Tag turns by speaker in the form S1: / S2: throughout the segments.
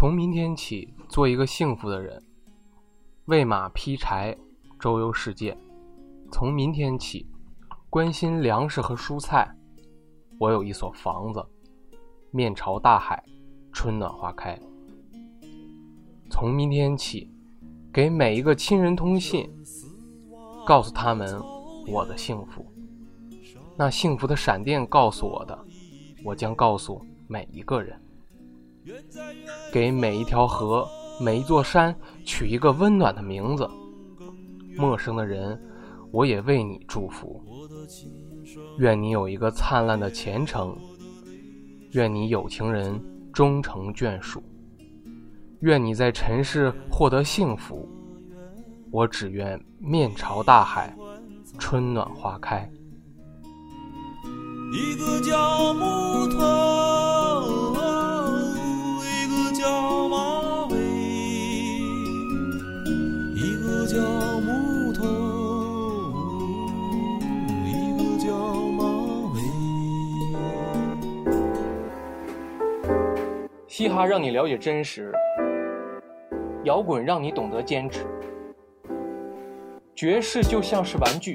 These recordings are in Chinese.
S1: 从明天起，做一个幸福的人，喂马劈柴，周游世界。从明天起，关心粮食和蔬菜。我有一所房子，面朝大海，春暖花开。从明天起，给每一个亲人通信，告诉他们我的幸福。那幸福的闪电告诉我的，我将告诉每一个人。给每一条河、每一座山取一个温暖的名字。陌生的人，我也为你祝福。愿你有一个灿烂的前程。愿你有情人终成眷属。愿你在尘世获得幸福。我只愿面朝大海，春暖花开。一个叫木头。嘻哈让你了解真实，摇滚让你懂得坚持，爵士就像是玩具，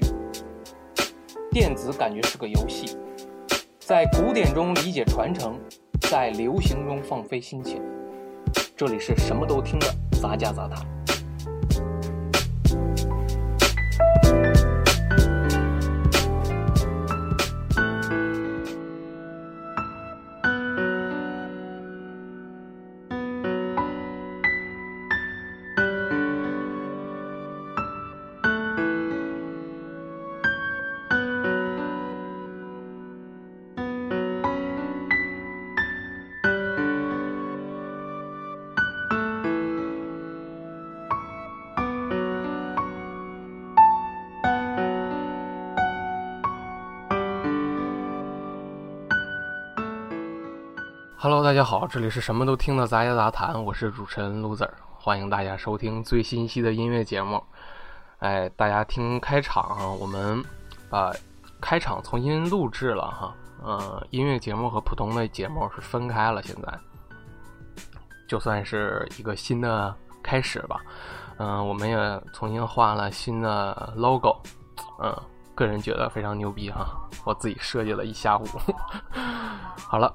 S1: 电子感觉是个游戏，在古典中理解传承，在流行中放飞心情。这里是什么都听的杂家杂谈。大家好，这里是什么都听的杂家杂谈，我是主持人 Loser，欢迎大家收听最新一期的音乐节目。哎，大家听开场，我们把开场重新录制了哈，呃，音乐节目和普通的节目是分开了，现在就算是一个新的开始吧。嗯，我们也重新换了新的 logo，嗯，个人觉得非常牛逼哈，我自己设计了一下午。好了。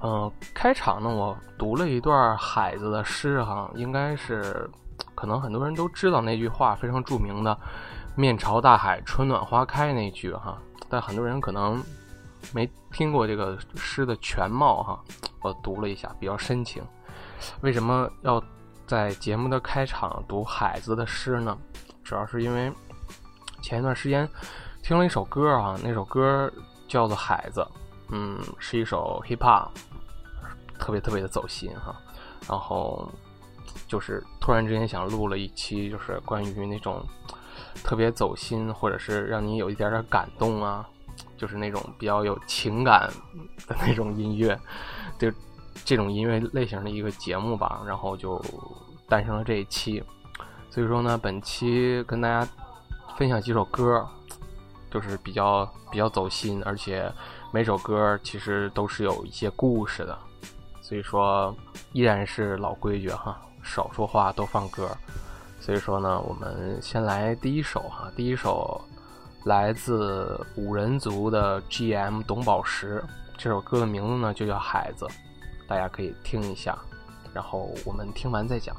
S1: 嗯，开场呢，我读了一段海子的诗哈，应该是可能很多人都知道那句话非常著名的“面朝大海，春暖花开”那句哈，但很多人可能没听过这个诗的全貌哈。我读了一下，比较深情。为什么要在节目的开场读海子的诗呢？主要是因为前一段时间听了一首歌啊，那首歌叫做《海子》。嗯，是一首 hip hop，特别特别的走心哈。然后就是突然之间想录了一期，就是关于那种特别走心，或者是让你有一点点感动啊，就是那种比较有情感的那种音乐，就这种音乐类型的一个节目吧。然后就诞生了这一期。所以说呢，本期跟大家分享几首歌，就是比较比较走心，而且。每首歌其实都是有一些故事的，所以说依然是老规矩哈，少说话多放歌。所以说呢，我们先来第一首哈，第一首来自五人族的 GM 董宝石，这首歌的名字呢就叫《孩子》，大家可以听一下，然后我们听完再讲。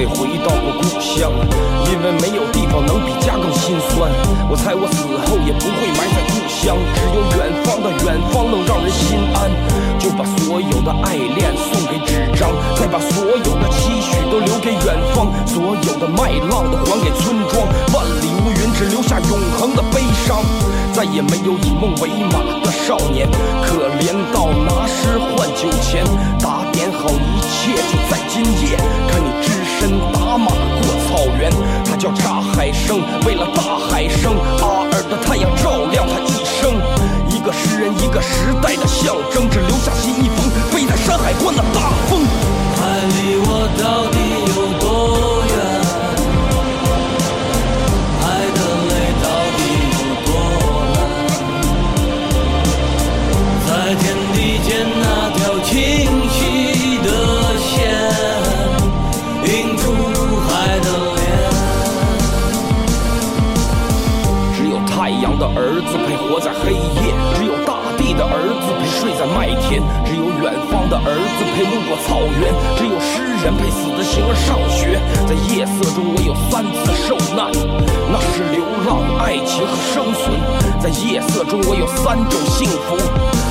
S2: 未回到过故乡，因为没有地方能比家更心酸。我猜我死后也不会埋在故乡，只有远方的远方能让人心安。就把所有的爱恋送给纸张，再把所有的期许都留给远方，所有的麦浪都还给村庄。万里无云，只留下永恒的悲伤。再也没有以梦为马的少年，可怜到拿诗换酒钱，打点好一切就在今夜。看你只身打马过草原，他叫查海生，为了大海生，阿尔的太阳照亮他一生。一个诗人，一个时代的象征，只留下信一封，飞在山海关的大风。
S3: 海里我到底
S2: 子配活在黑夜，只有大地的儿子配睡在麦田，只有远方的儿子配路过草原，只有诗人配死的形儿上学。在夜色中，我有三次受难，那是流浪、爱情和生存。在夜色中，我有三种幸福，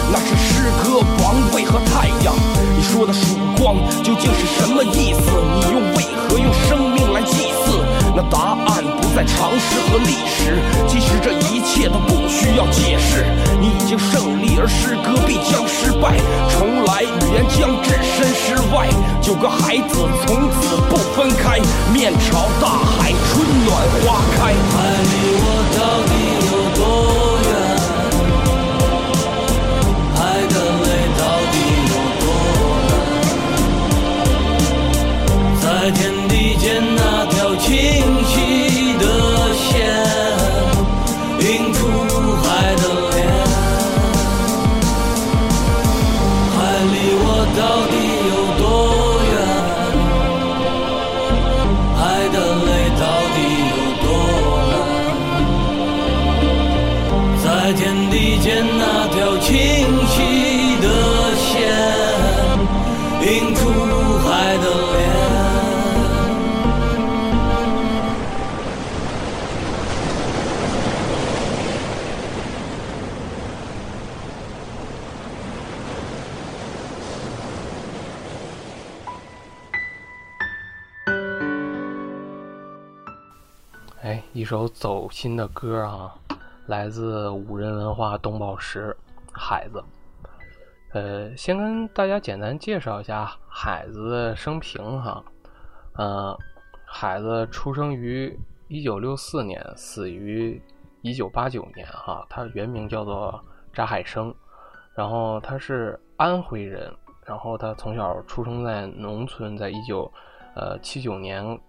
S2: 那是诗歌、王位和太阳。你说的曙光究竟是什么意思？你用为何用生命来祭祀？那答案不在常识和历史，其实这一切都不需要解释。你已经胜利，而诗歌必将失败。重来，语言将置身事外。九个孩子从此不分开，面朝大海，春暖花开。
S3: 爱你我到底
S1: 首走心的歌啊，来自五人文化东宝石海子。呃，先跟大家简单介绍一下海子的生平哈。呃，海子出生于一九六四年，死于一九八九年哈。他原名叫做查海生，然后他是安徽人，然后他从小出生在农村，在一九呃七九年。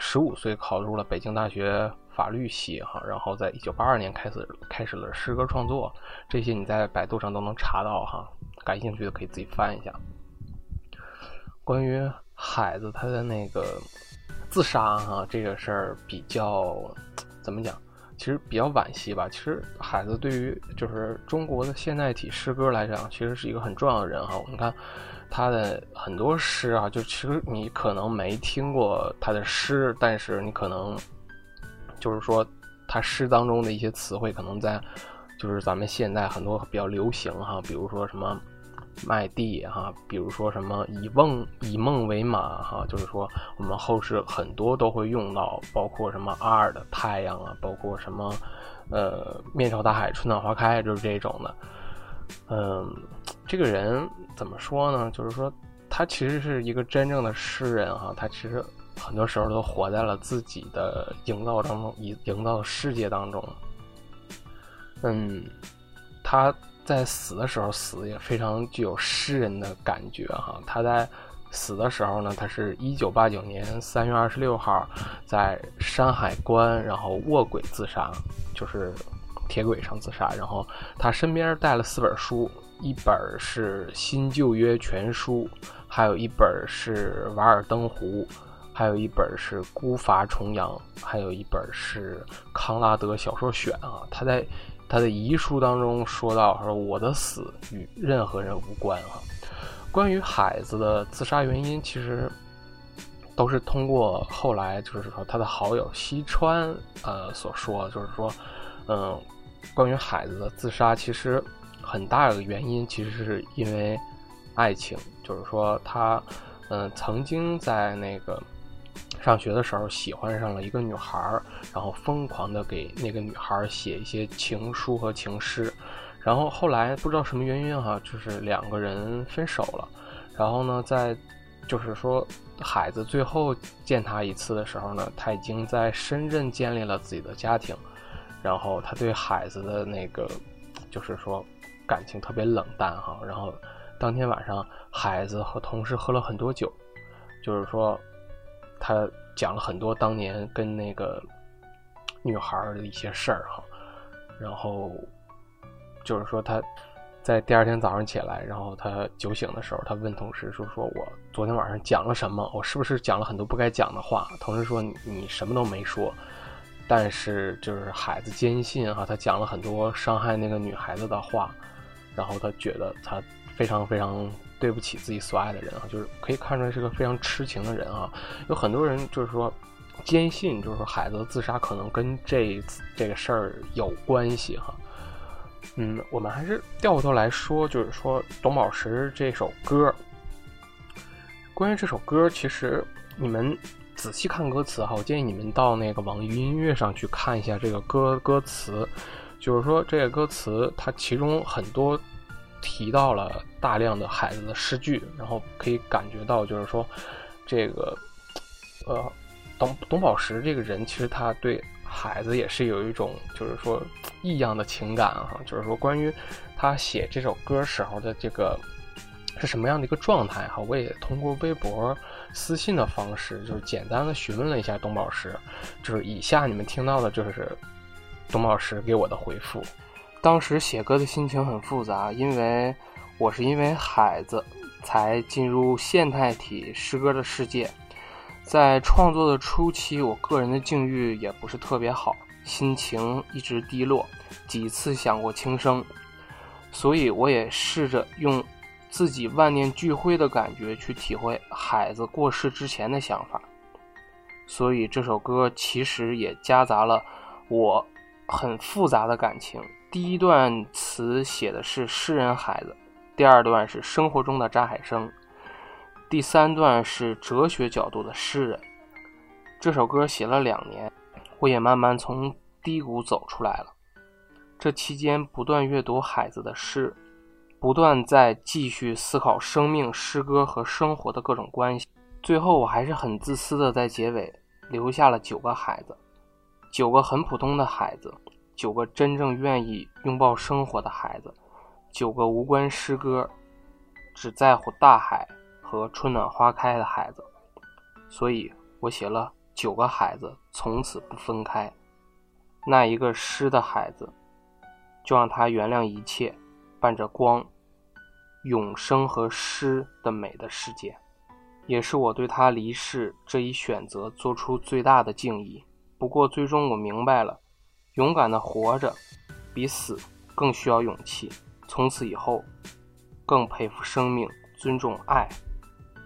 S1: 十五岁考入了北京大学法律系哈，然后在一九八二年开始开始了诗歌创作，这些你在百度上都能查到哈，感兴趣的可以自己翻一下。关于海子他的那个自杀哈这个事儿比较怎么讲？其实比较惋惜吧。其实海子对于就是中国的现代体诗歌来讲，其实是一个很重要的人哈。你看。他的很多诗啊，就其实你可能没听过他的诗，但是你可能就是说他诗当中的一些词汇，可能在就是咱们现在很多比较流行哈，比如说什么麦地哈，比如说什么以梦以梦为马哈，就是说我们后世很多都会用到，包括什么阿尔的太阳啊，包括什么呃面朝大海春暖花开，就是这种的。嗯，这个人怎么说呢？就是说，他其实是一个真正的诗人哈。他其实很多时候都活在了自己的营造当中，营营造的世界当中。嗯，他在死的时候死也非常具有诗人的感觉哈。他在死的时候呢，他是一九八九年三月二十六号在山海关，然后卧轨自杀，就是铁轨上自杀。然后他身边带了四本书，一本是《新旧约全书》，还有一本是《瓦尔登湖》，还有一本是《孤筏重洋》，还有一本是《康拉德小说选》啊。他在他的遗书当中说到：“说我的死与任何人无关啊。”关于海子的自杀原因，其实都是通过后来就是说他的好友西川呃所说，就是说，嗯，关于海子的自杀，其实很大的原因其实是因为爱情，就是说他嗯曾经在那个上学的时候喜欢上了一个女孩儿，然后疯狂的给那个女孩儿写一些情书和情诗，然后后来不知道什么原因哈，就是两个人分手了，然后呢在。就是说，海子最后见他一次的时候呢，他已经在深圳建立了自己的家庭，然后他对海子的那个，就是说感情特别冷淡哈。然后当天晚上，海子和同事喝了很多酒，就是说他讲了很多当年跟那个女孩的一些事儿哈。然后就是说他。在第二天早上起来，然后他酒醒的时候，他问同事说：“说我昨天晚上讲了什么？我是不是讲了很多不该讲的话？”同事说：“你什么都没说。”但是就是孩子坚信哈，他讲了很多伤害那个女孩子的话，然后他觉得他非常非常对不起自己所爱的人啊，就是可以看出来是个非常痴情的人啊。有很多人就是说坚信，就是说海子自杀可能跟这这个事儿有关系哈。嗯，我们还是掉过头来说，就是说董宝石这首歌。关于这首歌，其实你们仔细看歌词哈，我建议你们到那个网易音乐上去看一下这个歌歌词。就是说这个歌词，它其中很多提到了大量的孩子的诗句，然后可以感觉到，就是说这个呃董董宝石这个人，其实他对。孩子也是有一种，就是说异样的情感哈，就是说关于他写这首歌时候的这个是什么样的一个状态哈，我也通过微博私信的方式，就是简单的询问了一下董宝石，就是以下你们听到的就是董宝石给我的回复。当时写歌的心情很复杂，因为我是因为海子才进入现代体诗歌的世界。在创作的初期，我个人的境遇也不是特别好，心情一直低落，几次想过轻生，所以我也试着用自己万念俱灰的感觉去体会海子过世之前的想法，所以这首歌其实也夹杂了我很复杂的感情。第一段词写的是诗人孩子，第二段是生活中的扎海生。第三段是哲学角度的诗人。这首歌写了两年，我也慢慢从低谷走出来了。这期间不断阅读海子的诗，不断在继续思考生命、诗歌和生活的各种关系。最后，我还是很自私的在结尾留下了九个孩子，九个很普通的孩子，九个真正愿意拥抱生活的孩子，九个无关诗歌，只在乎大海。和春暖花开的孩子，所以我写了九个孩子，从此不分开。那一个诗的孩子，就让他原谅一切，伴着光、永生和诗的美的世界，也是我对他离世这一选择做出最大的敬意。不过最终我明白了，勇敢的活着，比死更需要勇气。从此以后，更佩服生命，尊重爱。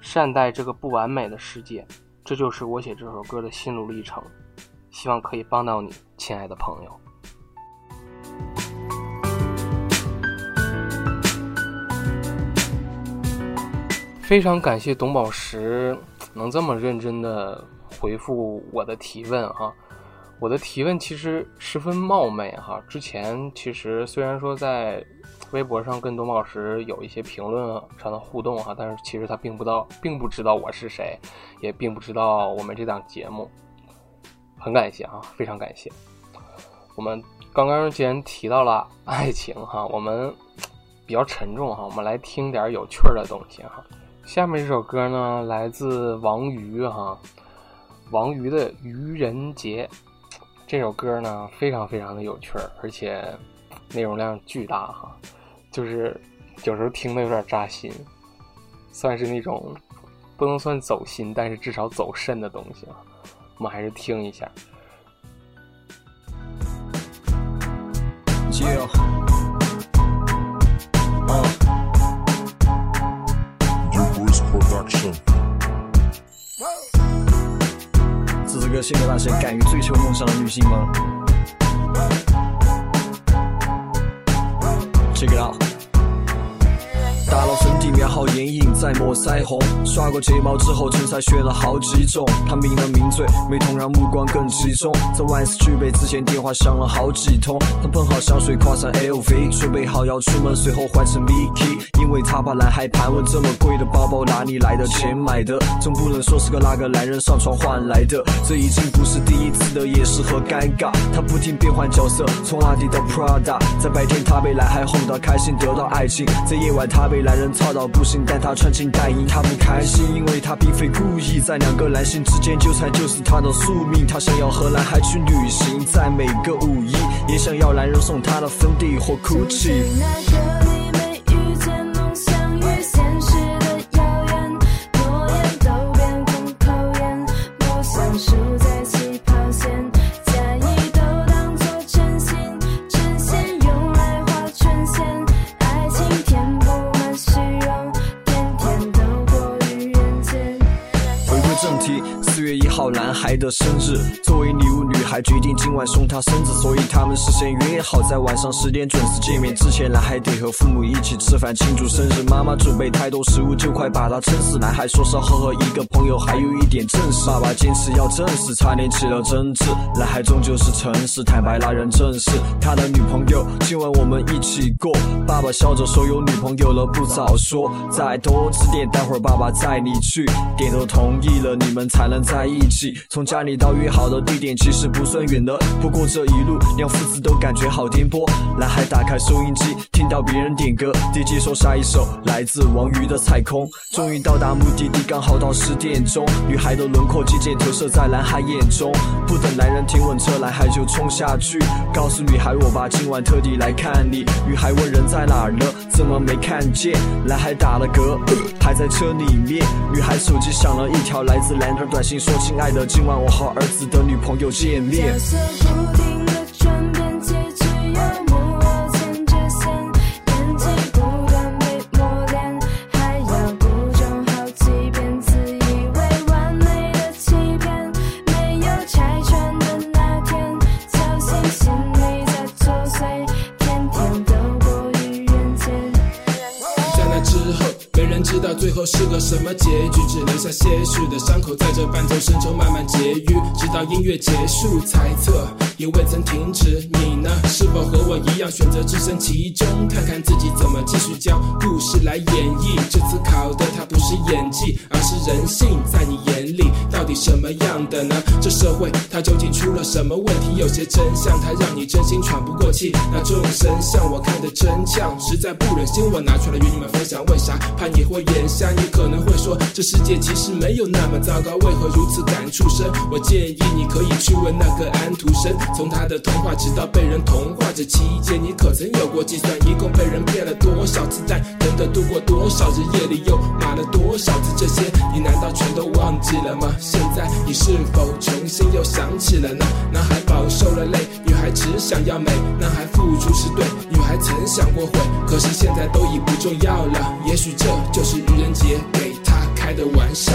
S1: 善待这个不完美的世界，这就是我写这首歌的心路历程。希望可以帮到你，亲爱的朋友。非常感谢董宝石能这么认真的回复我的提问哈。我的提问其实十分冒昧哈。之前其实虽然说在。微博上跟董宝石有一些评论上的互动哈，但是其实他并不道，并不知道我是谁，也并不知道我们这档节目。很感谢啊，非常感谢。我们刚刚既然提到了爱情哈，我们比较沉重哈，我们来听点有趣的东西哈。下面这首歌呢，来自王瑜哈，王瑜的《愚人节》这首歌呢，非常非常的有趣，而且内容量巨大哈。就是有时候听的有点扎心，算是那种不能算走心，但是至少走肾的东西啊。我们还是听一下。
S4: 个献给那些敢于追求梦想的女性们。Check it out。大佬身体面好眼影，在抹腮红，刷过睫毛之后，唇彩选了好几种。他抿了抿嘴，美瞳让目光更集中。在万事俱备之前，电话响了好几通。他喷好香水，跨上 LV，准备好要出门，随后换成 Mikey，因为他怕男孩盘问这么贵的包包哪里来的钱买的，总不能说是个那个男人上床换来的。这已经不是第一次的掩饰和尴尬，他不停变换角色，从阿迪到 Prada。在白天他被男孩哄得开心，得到爱情；在夜晚他被男人操到不行，但他穿金戴银，他不开心，因为他并非故意在两个男性之间纠缠，就是他的宿命。他想要和男孩去旅行，在每个五一，也想要男人送他的粉底或哭泣。号男孩的生日，作为礼还，决定今晚送他孙子，所以他们事先约好在晚上十点准时见面。之前男孩得和父母一起吃饭。庆祝生日，妈妈准备太多食物，就快把他撑死。男孩说是和和一个朋友，还有一点正事，爸爸坚持要正式，差点起了争执。男孩终究是诚实，坦白那人正是他的女朋友。今晚我们一起过，爸爸笑着说有女朋友了不早说，再多吃点，待会儿爸爸载你去。点头同意了，你们才能在一起。从家里到约好的地点其实不不算远的，不过这一路两父子都感觉好颠簸。男孩打开收音机，听到别人点歌，DJ 说下一首来自王宇的《彩空》。终于到达目的地，刚好到十点钟，女孩的轮廓渐渐投射在男孩眼中。不等男人停稳车，男孩就冲下去，告诉女孩我爸今晚特地来看你。女孩问人在哪儿呢？怎么没看见？男孩打了嗝，还在车里面。女孩手机响了一条来自男孩短信，说：“亲爱的，今晚我和儿子的女朋友见面
S5: 角。色不停
S6: 是个什么结局，只留下些许的伤口，在这伴奏声中慢慢结愈，直到音乐结束，猜测也未曾停止。你呢？是否和我一样选择置身其中，看看自己怎么继续将故事来演绎？这次考的它不是演技，而是人性，在你眼里到底什么样的呢？这社会它究竟出了什么问题？有些真相它让你真心喘不过气，那众生向我看得真呛，实在不忍心我拿出来与你们分享。为啥？怕你会眼瞎？你可能会说，这世界其实没有那么糟糕，为何如此感触深？我建议你可以去问那个安徒生，从他的童话直到被人同化，这期间你可曾有过计算？一共被人骗了多少子弹？真的度过多少日夜里又骂了多少次？这些你难道全都忘记了吗？现在你是否重新又想起了呢？男孩饱受了累，女孩只想要美，男孩付出是对，女孩曾想过悔，可是现在都已不重要了。也许这就是愚人节给他开的玩笑。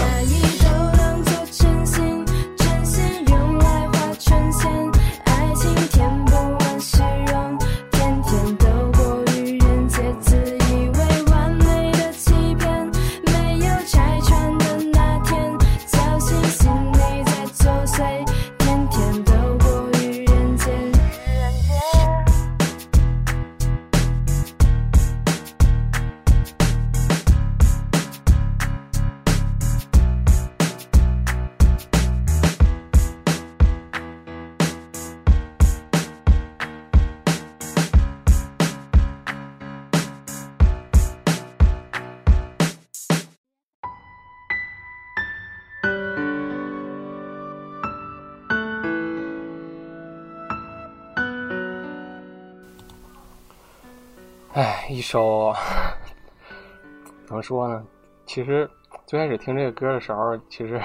S1: 首怎么说呢？其实最开始听这个歌的时候，其实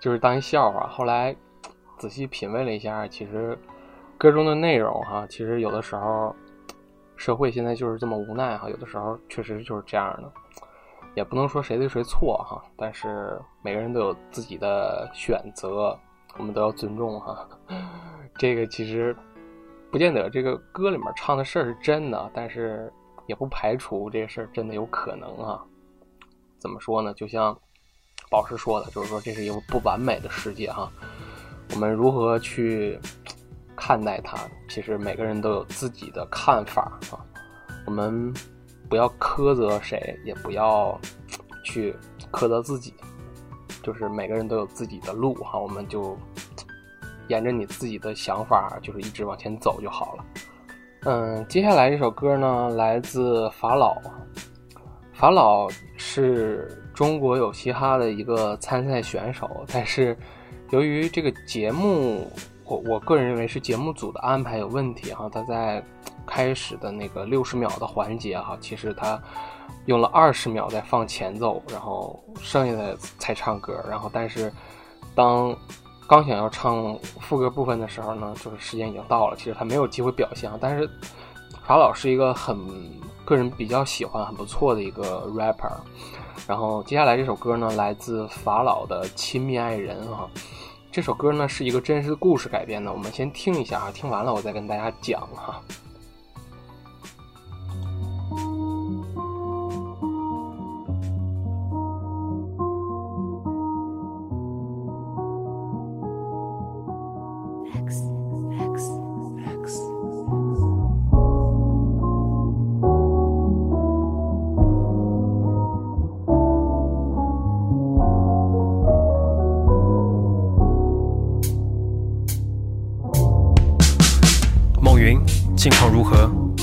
S1: 就是当一笑话。后来仔细品味了一下，其实歌中的内容哈，其实有的时候社会现在就是这么无奈哈，有的时候确实就是这样的，也不能说谁对谁错哈，但是每个人都有自己的选择，我们都要尊重哈。这个其实不见得这个歌里面唱的事儿是真的，但是也不排除这事儿真的有可能啊。怎么说呢？就像宝石说的，就是说这是一个不完美的世界哈。我们如何去看待它？其实每个人都有自己的看法啊。我们不要苛责谁，也不要去苛责自己。就是每个人都有自己的路哈，我们就沿着你自己的想法，就是一直往前走就好了。嗯，接下来这首歌呢，来自法老。法老是中国有嘻哈的一个参赛选手，但是由于这个节目，我我个人认为是节目组的安排有问题哈。他在开始的那个六十秒的环节哈，其实他用了二十秒在放前奏，然后剩下的才唱歌。然后但是当刚想要唱副歌部分的时候呢，就是时间已经到了，其实他没有机会表现。但是法老是一个很个人比较喜欢、很不错的一个 rapper。然后接下来这首歌呢，来自法老的《亲密爱人》哈。这首歌呢是一个真实的故事改编的，我们先听一下啊，听完了我再跟大家讲哈。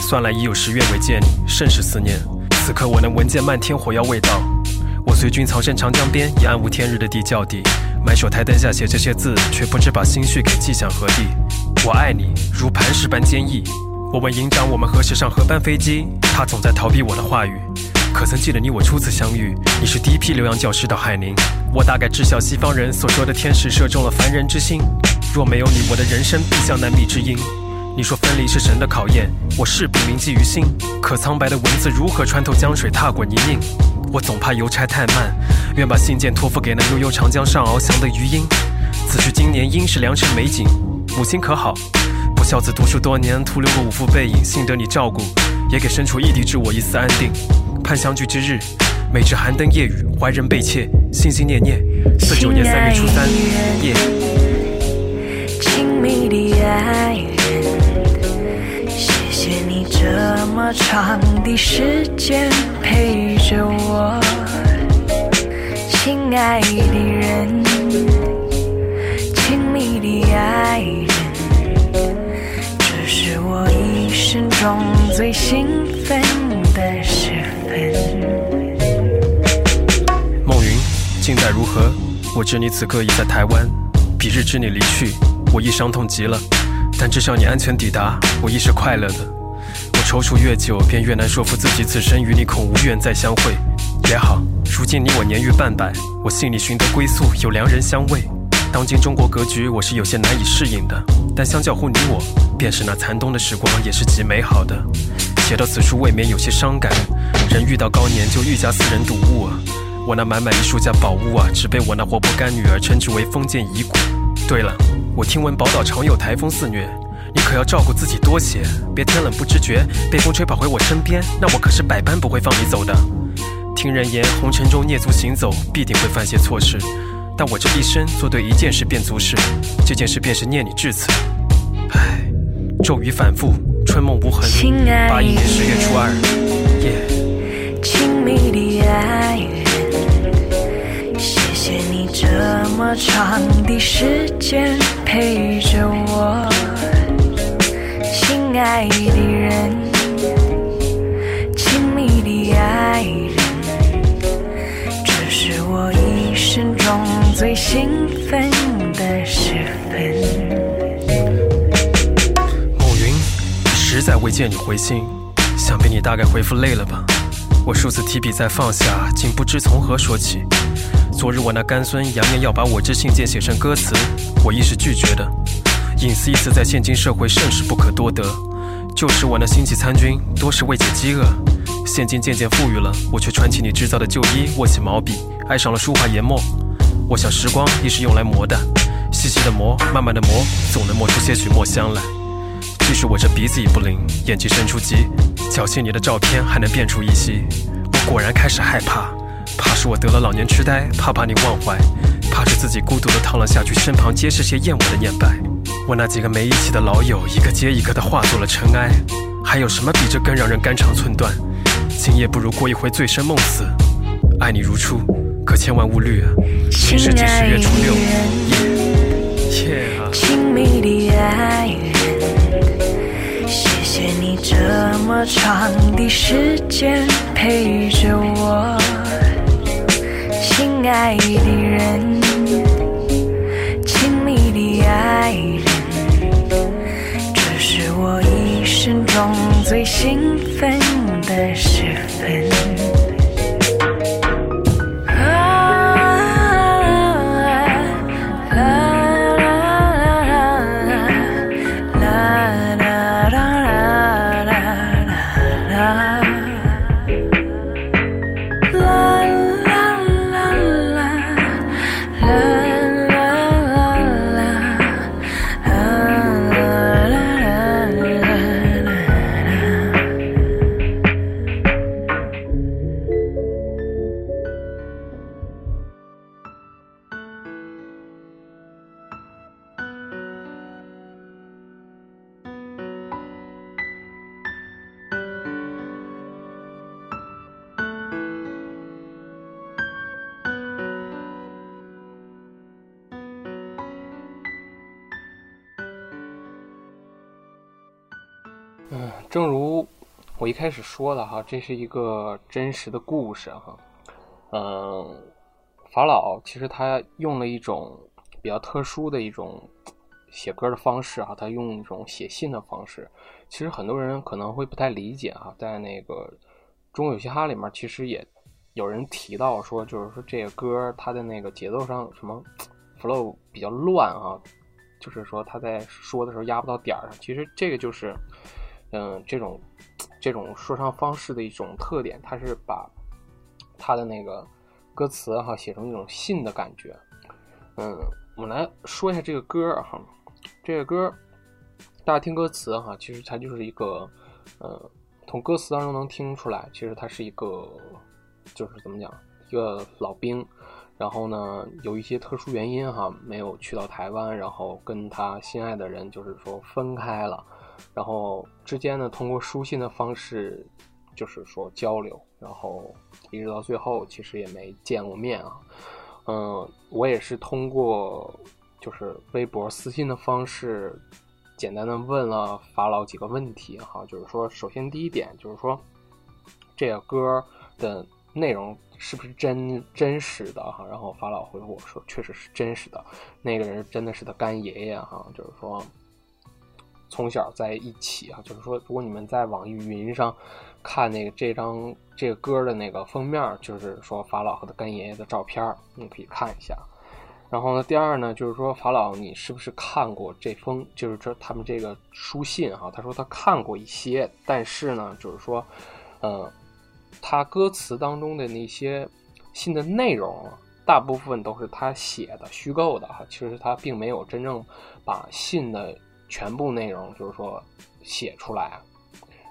S7: 算来已有十月未见你，甚是思念。此刻我能闻见漫天火药味道。我随军藏身长江边，以暗无天日的地窖底，埋首台灯下写这些字，却不知把心绪给寄向何地。我爱你，如磐石般坚毅。我问营长，我们何时上河班飞机？他总在逃避我的话语。可曾记得你我初次相遇？你是第一批留洋教师到海宁。我大概知晓西方人所说的天使射中了凡人之心。若没有你，我的人生必像难觅知音。你说分离是神的考验，我势必铭记于心。可苍白的文字如何穿透江水，踏过泥泞？我总怕邮差太慢，愿把信件托付给那悠悠长江上翱翔的鱼鹰。此去经年，应是良辰美景。母亲可好？不孝子读书多年，徒留个五副背影，幸得你照顾，也给身处异地之我一丝安定。盼相聚之日，每至寒灯夜雨，怀人被妾，心心念念。四九年三月初三夜。
S5: 亲密的爱，这么长的时间陪着我，亲爱的人，亲密的爱人，这是我一生中最兴奋的时分。
S7: 梦云，近代如何？我知你此刻已在台湾。彼日知你离去，我亦伤痛极了。但至少你安全抵达，我亦是快乐的。踌躇越久，便越难说服自己，此生与你恐无缘再相会。也好，如今你我年逾半百，我心里寻得归宿，有良人相慰。当今中国格局，我是有些难以适应的。但相较乎你我，便是那残冬的时光，也是极美好的。写到此处，未免有些伤感。人遇到高年，就愈加私人睹物啊。我那满满一书架宝物啊，只被我那活泼干女儿称之为封建遗骨。对了，我听闻宝岛常有台风肆虐，你可要照顾自己多些，别天冷不知觉被风吹跑回我身边，那我可是百般不会放你走的。听人言，红尘中蹑足行走，必定会犯些错事，但我这一生做对一件事便足事，这件事便是念你至此。唉，骤雨反复，春梦无痕。
S5: 亲爱
S7: 八一年十月初二，夜。
S5: 亲密的爱人，谢谢你这么长的时间陪着我，亲爱的人，亲密的爱人，这是我一生中最兴奋的时分。
S7: 暮云，实在未见你回信，想必你大概回复累了吧？我数次提笔再放下，竟不知从何说起。昨日我那干孙扬言要把我这信件写成歌词，我亦是拒绝的。隐私一词在现今社会甚是不可多得。旧时我那星际参军，多是为解饥饿。现今渐渐富裕了，我却穿起你制造的旧衣，握起毛笔，爱上了书画研墨。我想时光亦是用来磨的，细细的磨，慢慢的磨，总能磨出些许墨香来。即使我这鼻子已不灵，眼睛伸出鸡，侥幸你的照片还能辨出依稀。我果然开始害怕，怕是我得了老年痴呆，怕把你忘怀，怕是自己孤独的躺了下去，身旁皆是些厌我的念白。我那几个没义气的老友，一个接一个的化作了尘埃。还有什么比这更让人肝肠寸断？今夜不如过一回醉生梦死，爱你如初，可千万勿虑，今是几十月初六，夜夜啊。
S5: 亲密的爱人，谢谢你这么长的时间陪着我，亲爱的人，生
S1: 我一开始说的哈，这是一个真实的故事哈。嗯，法老其实他用了一种比较特殊的一种写歌的方式哈，他用一种写信的方式。其实很多人可能会不太理解哈，在那个中国有嘻哈里面，其实也有人提到说，就是说这个歌它的那个节奏上什么 flow 比较乱啊，就是说他在说的时候压不到点儿上。其实这个就是。嗯，这种这种说唱方式的一种特点，它是把它的那个歌词哈写成一种信的感觉。嗯，我们来说一下这个歌哈，这个歌大家听歌词哈，其实它就是一个，呃，从歌词当中能听出来，其实它是一个，就是怎么讲，一个老兵，然后呢，有一些特殊原因哈，没有去到台湾，然后跟他心爱的人就是说分开了。然后之间呢，通过书信的方式，就是说交流，然后一直到最后，其实也没见过面啊。嗯，我也是通过就是微博私信的方式，简单的问了法老几个问题哈，就是说，首先第一点就是说，这个歌的内容是不是真真实的哈？然后法老回复我说，确实是真实的，那个人真的是他干爷爷哈，就是说。从小在一起啊，就是说，如果你们在网易云上看那个这张这个歌的那个封面，就是说法老和他干爷爷的照片，你可以看一下。然后呢，第二呢，就是说法老，你是不是看过这封，就是这他们这个书信哈？他说他看过一些，但是呢，就是说，呃，他歌词当中的那些信的内容，大部分都是他写的虚构的哈。其实他并没有真正把信的。全部内容就是说写出来，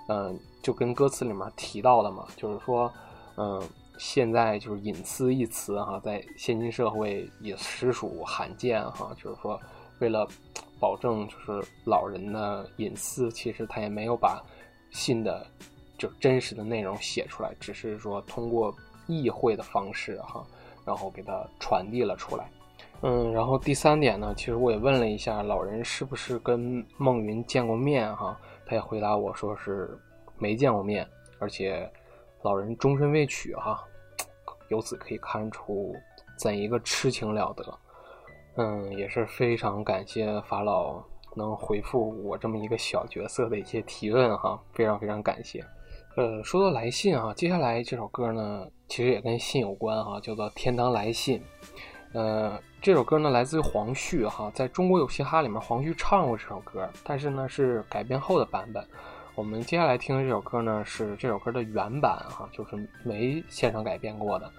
S1: 嗯，就跟歌词里面提到的嘛，就是说，嗯，现在就是隐私一词哈，在现今社会也实属罕见哈，就是说，为了保证就是老人的隐私，其实他也没有把信的就真实的内容写出来，只是说通过意会的方式哈，然后给他传递了出来。嗯，然后第三点呢，其实我也问了一下老人是不是跟孟云见过面哈，他也回答我说是没见过面，而且老人终身未娶哈，由此可以看出怎一个痴情了得。嗯，也是非常感谢法老能回复我这么一个小角色的一些提问哈，非常非常感谢。呃，说到来信啊，接下来这首歌呢，其实也跟信有关哈，叫做《天堂来信》。呃，这首歌呢来自于黄旭哈，在中国有嘻哈里面，黄旭唱过这首歌，但是呢是改编后的版本。我们接下来听的这首歌呢是这首歌的原版哈，就是没现场改编过的。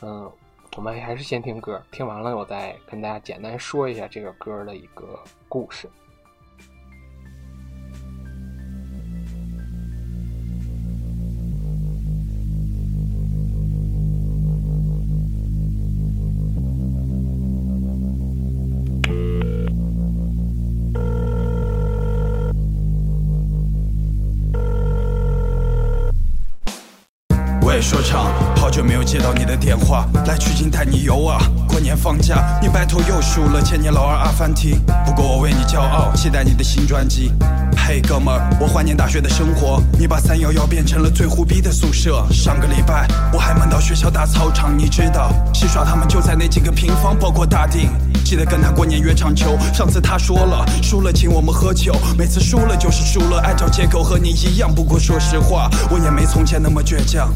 S1: 嗯，我们还是先听歌，听完了我再跟大家简单说一下这个歌的一个故事。
S8: 放假，你白头又输了千年老二阿凡提。不过我为你骄傲，期待你的新专辑。嘿，哥们儿，我怀念大学的生活，你把三幺幺变成了最胡逼的宿舍。上个礼拜我还梦到学校大操场，你知道，戏耍他们就在那几个平方，包括大腚。记得跟他过年约场球，上次他说了，输了请我们喝酒，每次输了就是输了，爱找借口和你一样。不过说实话，我也没从前那么倔强。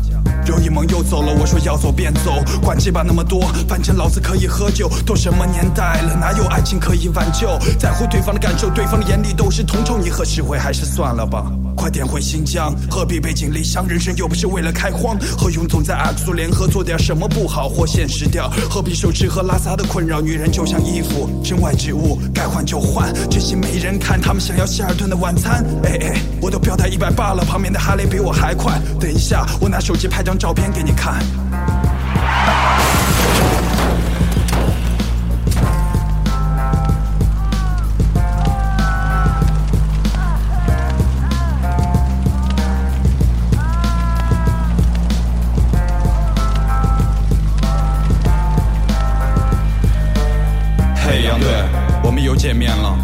S8: 刘一萌又走了，我说要走便走，管鸡巴那么多，反正老子可以喝酒。都什么年代了，哪有爱情可以挽救？在乎对方的感受，对方的眼里都是铜臭。你和石灰还是算了吧，快点回新疆，何必背井离乡？人生又不是为了开荒。何勇总在阿克苏联合做点什么不好或现实掉？何必受吃喝拉撒的困扰？女人就像衣服，身外之物，该换就换。这些没人看，他们想要希尔顿的晚餐。哎哎，我都飙到一百八了，旁边的哈雷比我还快。等一下，我拿手机拍拍张照片给你看。嘿，杨队，我们又见面了。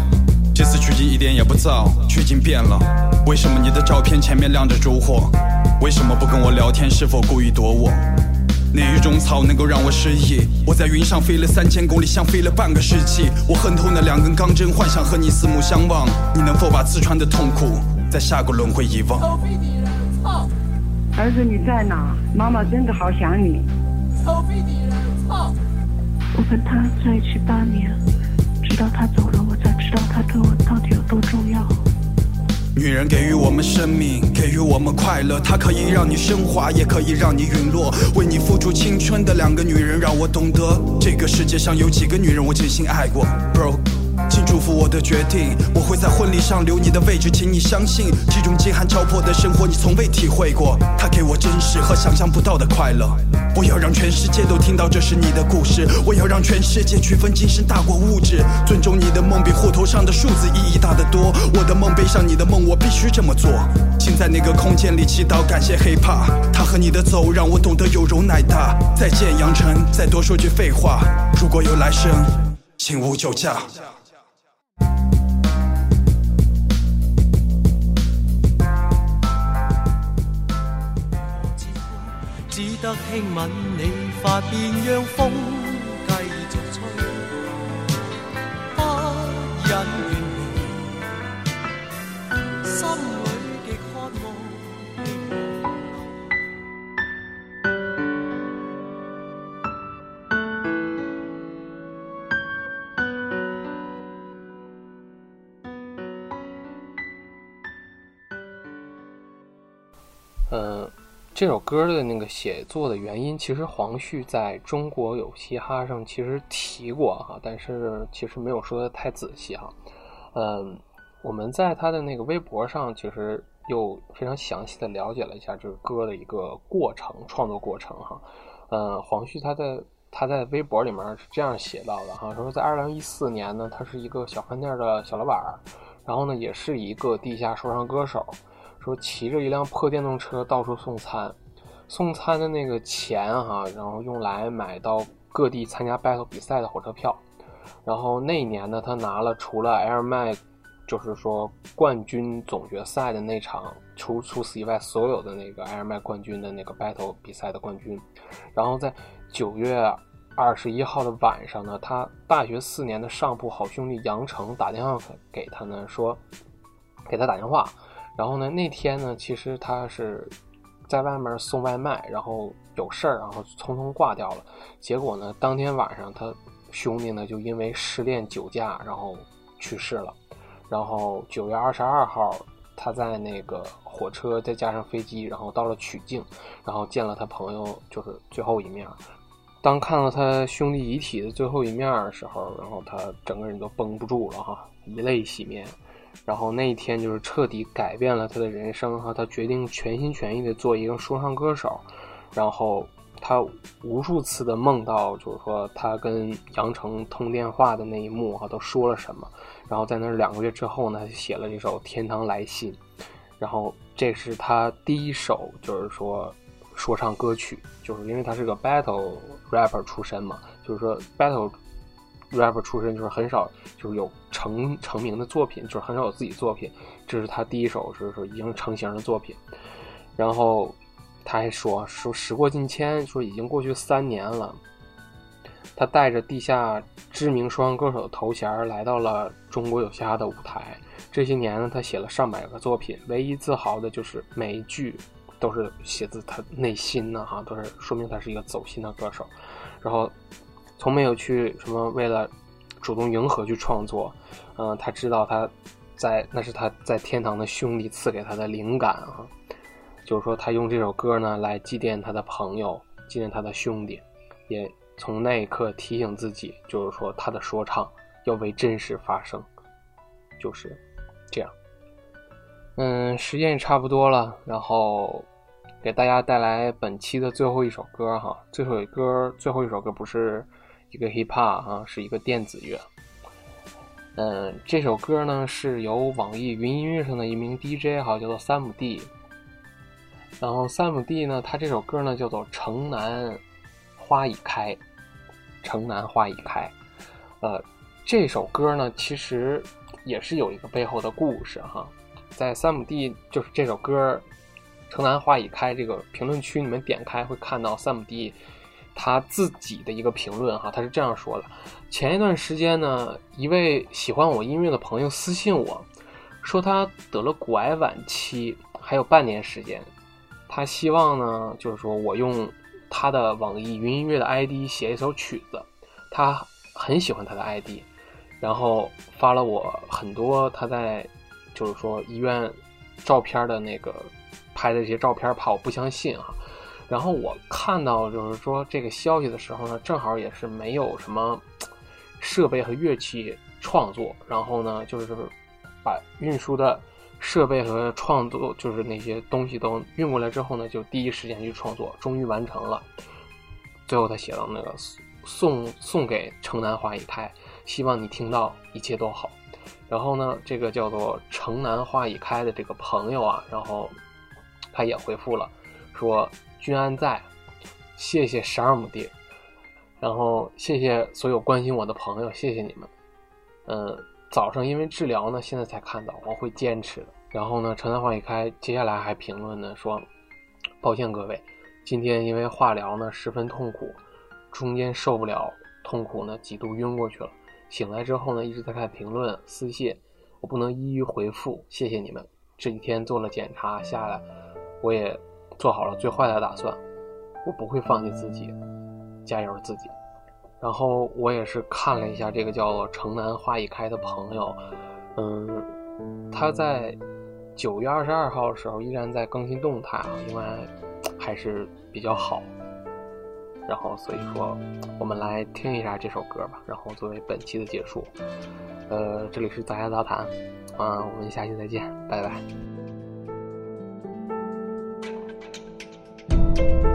S8: 这次取景一点也不燥，取景变了。为什么你的照片前面亮着烛火？为什么不跟我聊天？是否故意躲我？哪一种草能够让我失忆？我在云上飞了三千公里，像飞了半个世纪。我恨透那两根钢针，幻想和你四目相望。你能否把刺穿的痛苦在下个轮回遗忘？
S9: 儿子你在哪？妈妈真的好想你。
S5: 我跟他在一起八年，直到他走了，我才知道他对我到底有多重要。
S8: 女人给予我们生命，给予我们快乐，她可以让你升华，也可以让你陨落。为你付出青春的两个女人，让我懂得这个世界上有几个女人我真心爱过，bro。请祝福我的决定，我会在婚礼上留你的位置，请你相信，这种饥寒交迫的生活你从未体会过，它给我真实和想象不到的快乐。我要让全世界都听到这是你的故事，我要让全世界区分精神大过物质，尊重你的梦比户头上的数字意义大得多。我的梦背上你的梦，我必须这么做。请在那个空间里祈祷，感谢 hiphop，他和你的走让我懂得有容乃大。再见，杨晨，再多说句废话，如果有来生，请勿酒驾。
S3: 得轻吻你发边，让风继续吹，不忍远离，心。
S1: 这首歌的那个写作的原因，其实黄旭在中国有嘻哈上其实提过哈，但是其实没有说的太仔细哈。嗯，我们在他的那个微博上，其实又非常详细的了解了一下这个歌的一个过程，创作过程哈。嗯，黄旭他在他在微博里面是这样写到的哈，说在二零一四年呢，他是一个小饭店的小老板，然后呢也是一个地下说唱歌手。说骑着一辆破电动车到处送餐，送餐的那个钱哈、然后用来买到各地参加 battle 比赛的火车票。然后那一年呢，他拿了除了 Air Mac，就是说冠军总决赛的那场，除除此以外所有的那个 Air Mac 冠军的那个 battle 比赛的冠军。然后在九月二十一号的晚上呢，他大学四年的上铺好兄弟杨成打电话给他呢，说给他打电话。然后呢，那天呢，其实他是在外面送外卖，然后有事儿，然后匆匆挂掉了。结果呢，当天晚上他兄弟呢就因为失恋酒驾，然后去世了。然后九月二十二号，他在那个火车再加上飞机，然后到了曲靖，然后见了他朋友，就是最后一面。当看到他兄弟遗体的最后一面的时候，然后他整个人都绷不住了哈，以泪洗面。然后那一天就是彻底改变了他的人生哈，他决定全心全意的做一个说唱歌手。然后他无数次的梦到，就是说他跟杨丞通电话的那一幕哈，都说了什么。然后在那两个月之后呢，他就写了这首《天堂来信》。然后这是他第一首，就是说说唱歌曲，就是因为他是个 battle rapper 出身嘛，就是说 battle rapper 出身，就是很少就是有成成名的作品，就是很少有自己作品。这是他第一首，就是说已经成型的作品。然后他还说说时过境迁，说已经过去三年了。他带着地下知名说唱歌手的头衔来到了中国有嘻哈的舞台。这些年呢，他写了上百个作品，唯一自豪的就是每一句都是写自他内心的哈，都是说明他是一个走心的歌手。然后从没有去什么为了主动迎合去创作，嗯、他知道他在那是他在天堂的兄弟赐给他的灵感啊，就是说他用这首歌呢来祭奠他的朋友，纪念他的兄弟，也从那一刻提醒自己，就是说他的说唱要为真实发声，就是这样。嗯，时间也差不多了，然后给大家带来本期的最后一首歌哈。最后一歌，最后一首歌不是一个 hip hop 哈，是一个电子乐。嗯，这首歌呢是由网易云音乐上的一名 DJ 哈，叫做三亩地。然后三亩地呢，他这首歌呢叫做《城南花已开》，城南花已开。呃，这首歌呢其实也是有一个背后的故事哈。在三亩地就是这首歌《城南花已开》这个评论区，你们点开会看到三亩地他自己的一个评论哈，他是这样说的：前一段时间呢，一位喜欢我音乐的朋友私信我说他得了骨癌晚期，还有半年时间，他希望呢，就是说我用他的网易云音乐的 ID 写一首曲子，他很喜欢他的 ID，然后发了我很多他在。就是说医院照片的那个拍的这些照片，怕我不相信啊。然后我看到就是说这个消息的时候呢，正好也是没有什么设备和乐器创作，然后呢就是把运输的设备和创作就是那些东西都运过来之后呢，就第一时间去创作，终于完成了。最后他写到那个送送给城南花已开，希望你听到一切都好。然后呢，这个叫做“城南花已开”的这个朋友啊，然后他也回复了，说“君安在，谢谢十二亩地，然后谢谢所有关心我的朋友，谢谢你们。嗯，早上因为治疗呢，现在才看到，我会坚持的。然后呢，城南花已开接下来还评论呢说，抱歉各位，今天因为化疗呢十分痛苦，中间受不了痛苦呢，几度晕过去了。醒来之后呢，一直在看评论私信，我不能一一回复，谢谢你们。这几天做了检查下来，我也做好了最坏的打算，我不会放弃自己，加油自己。然后我也是看了一下这个叫做“城南花已开”的朋友，嗯，他在九月二十二号的时候依然在更新动态啊，因为还是比较好。然后，所以说，我们来听一下这首歌吧。然后作为本期的结束，呃，这里是杂家杂谈，啊，我们下期再见，拜拜。十分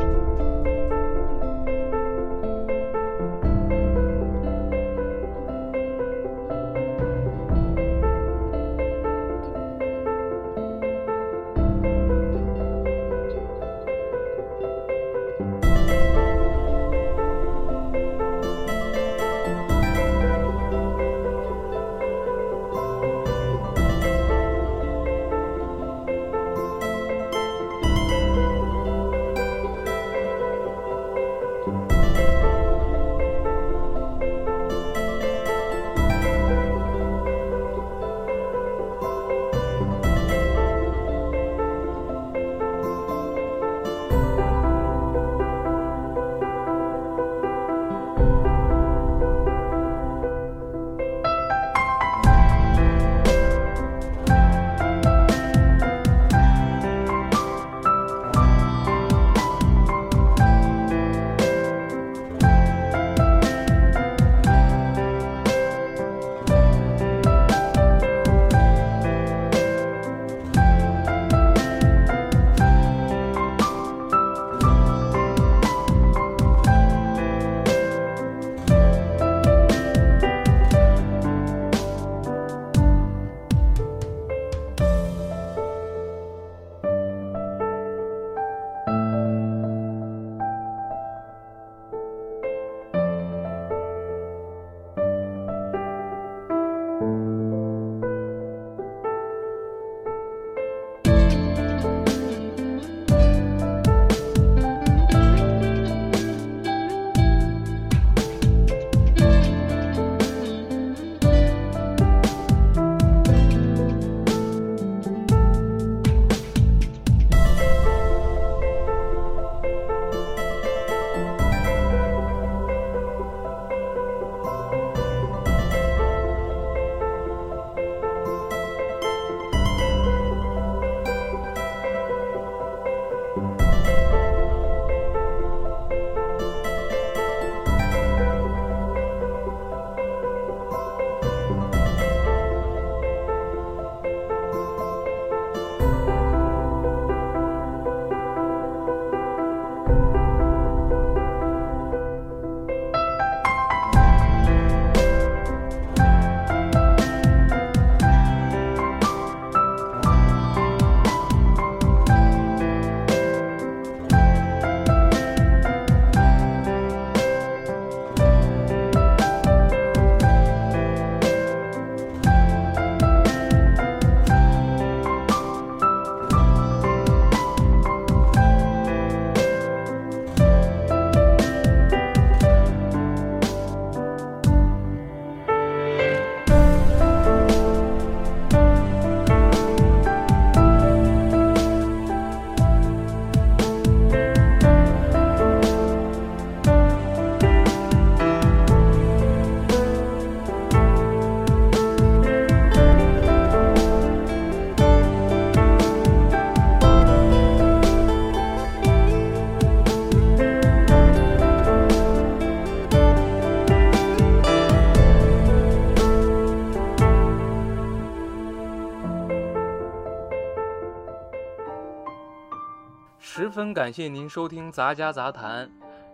S1: 感谢您收听《杂家杂谈》，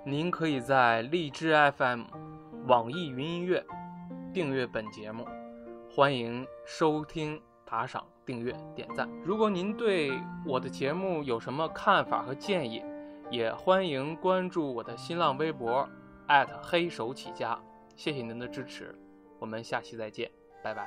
S1: 您可以在荔枝 FM、网易云音乐订阅本节目，欢迎收听、打赏、订阅、点赞。如果您对我的节目有什么看法和建议，也欢迎关注我的新浪微博黑手起家。谢谢您的支持，我们下期再见，拜拜。